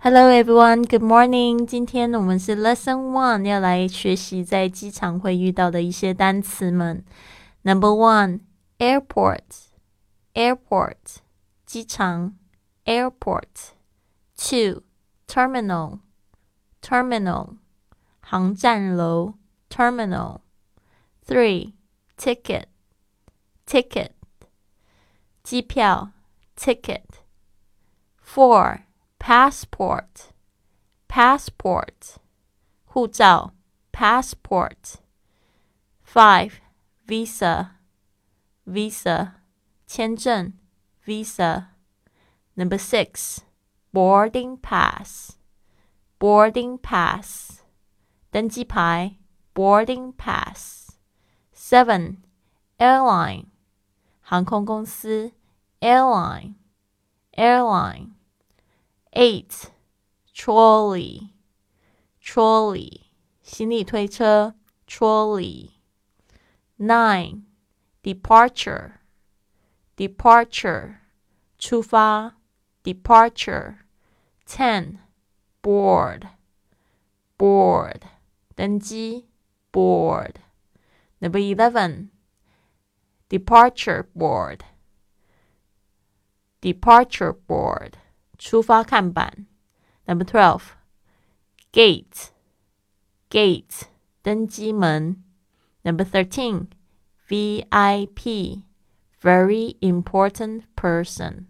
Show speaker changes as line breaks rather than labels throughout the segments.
Hello everyone, good morning. 今天我们是 Lesson One，要来学习在机场会遇到的一些单词们。Number one, airport, airport，机场，airport。Two, terminal, terminal，航站楼，terminal。Three, ticket, ticket，机票，ticket。Four passport, passport, 护照 passport. Five, visa, visa, 签证 visa. Number six, boarding pass, boarding pass, 登机牌 boarding pass. Seven, airline, 航空公司 airline, airline. Eight, trolley, trolley, 行李推车 trolley. Nine, departure, departure, 出发 departure. Ten, board, board, 登机 board. Number eleven, departure board, departure board. 出发看板。Number twelve, gate, gate 登机门。Number thirteen, VIP, very important person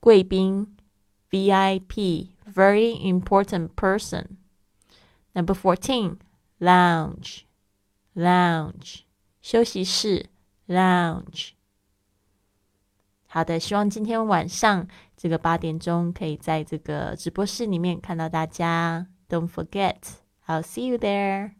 贵宾。VIP, very important person. Number fourteen, lounge, lounge 休息室。Lounge。 好的，希望今天晚上这个八点钟可以在这个直播室里面看到大家。Don't forget, I'll see you there.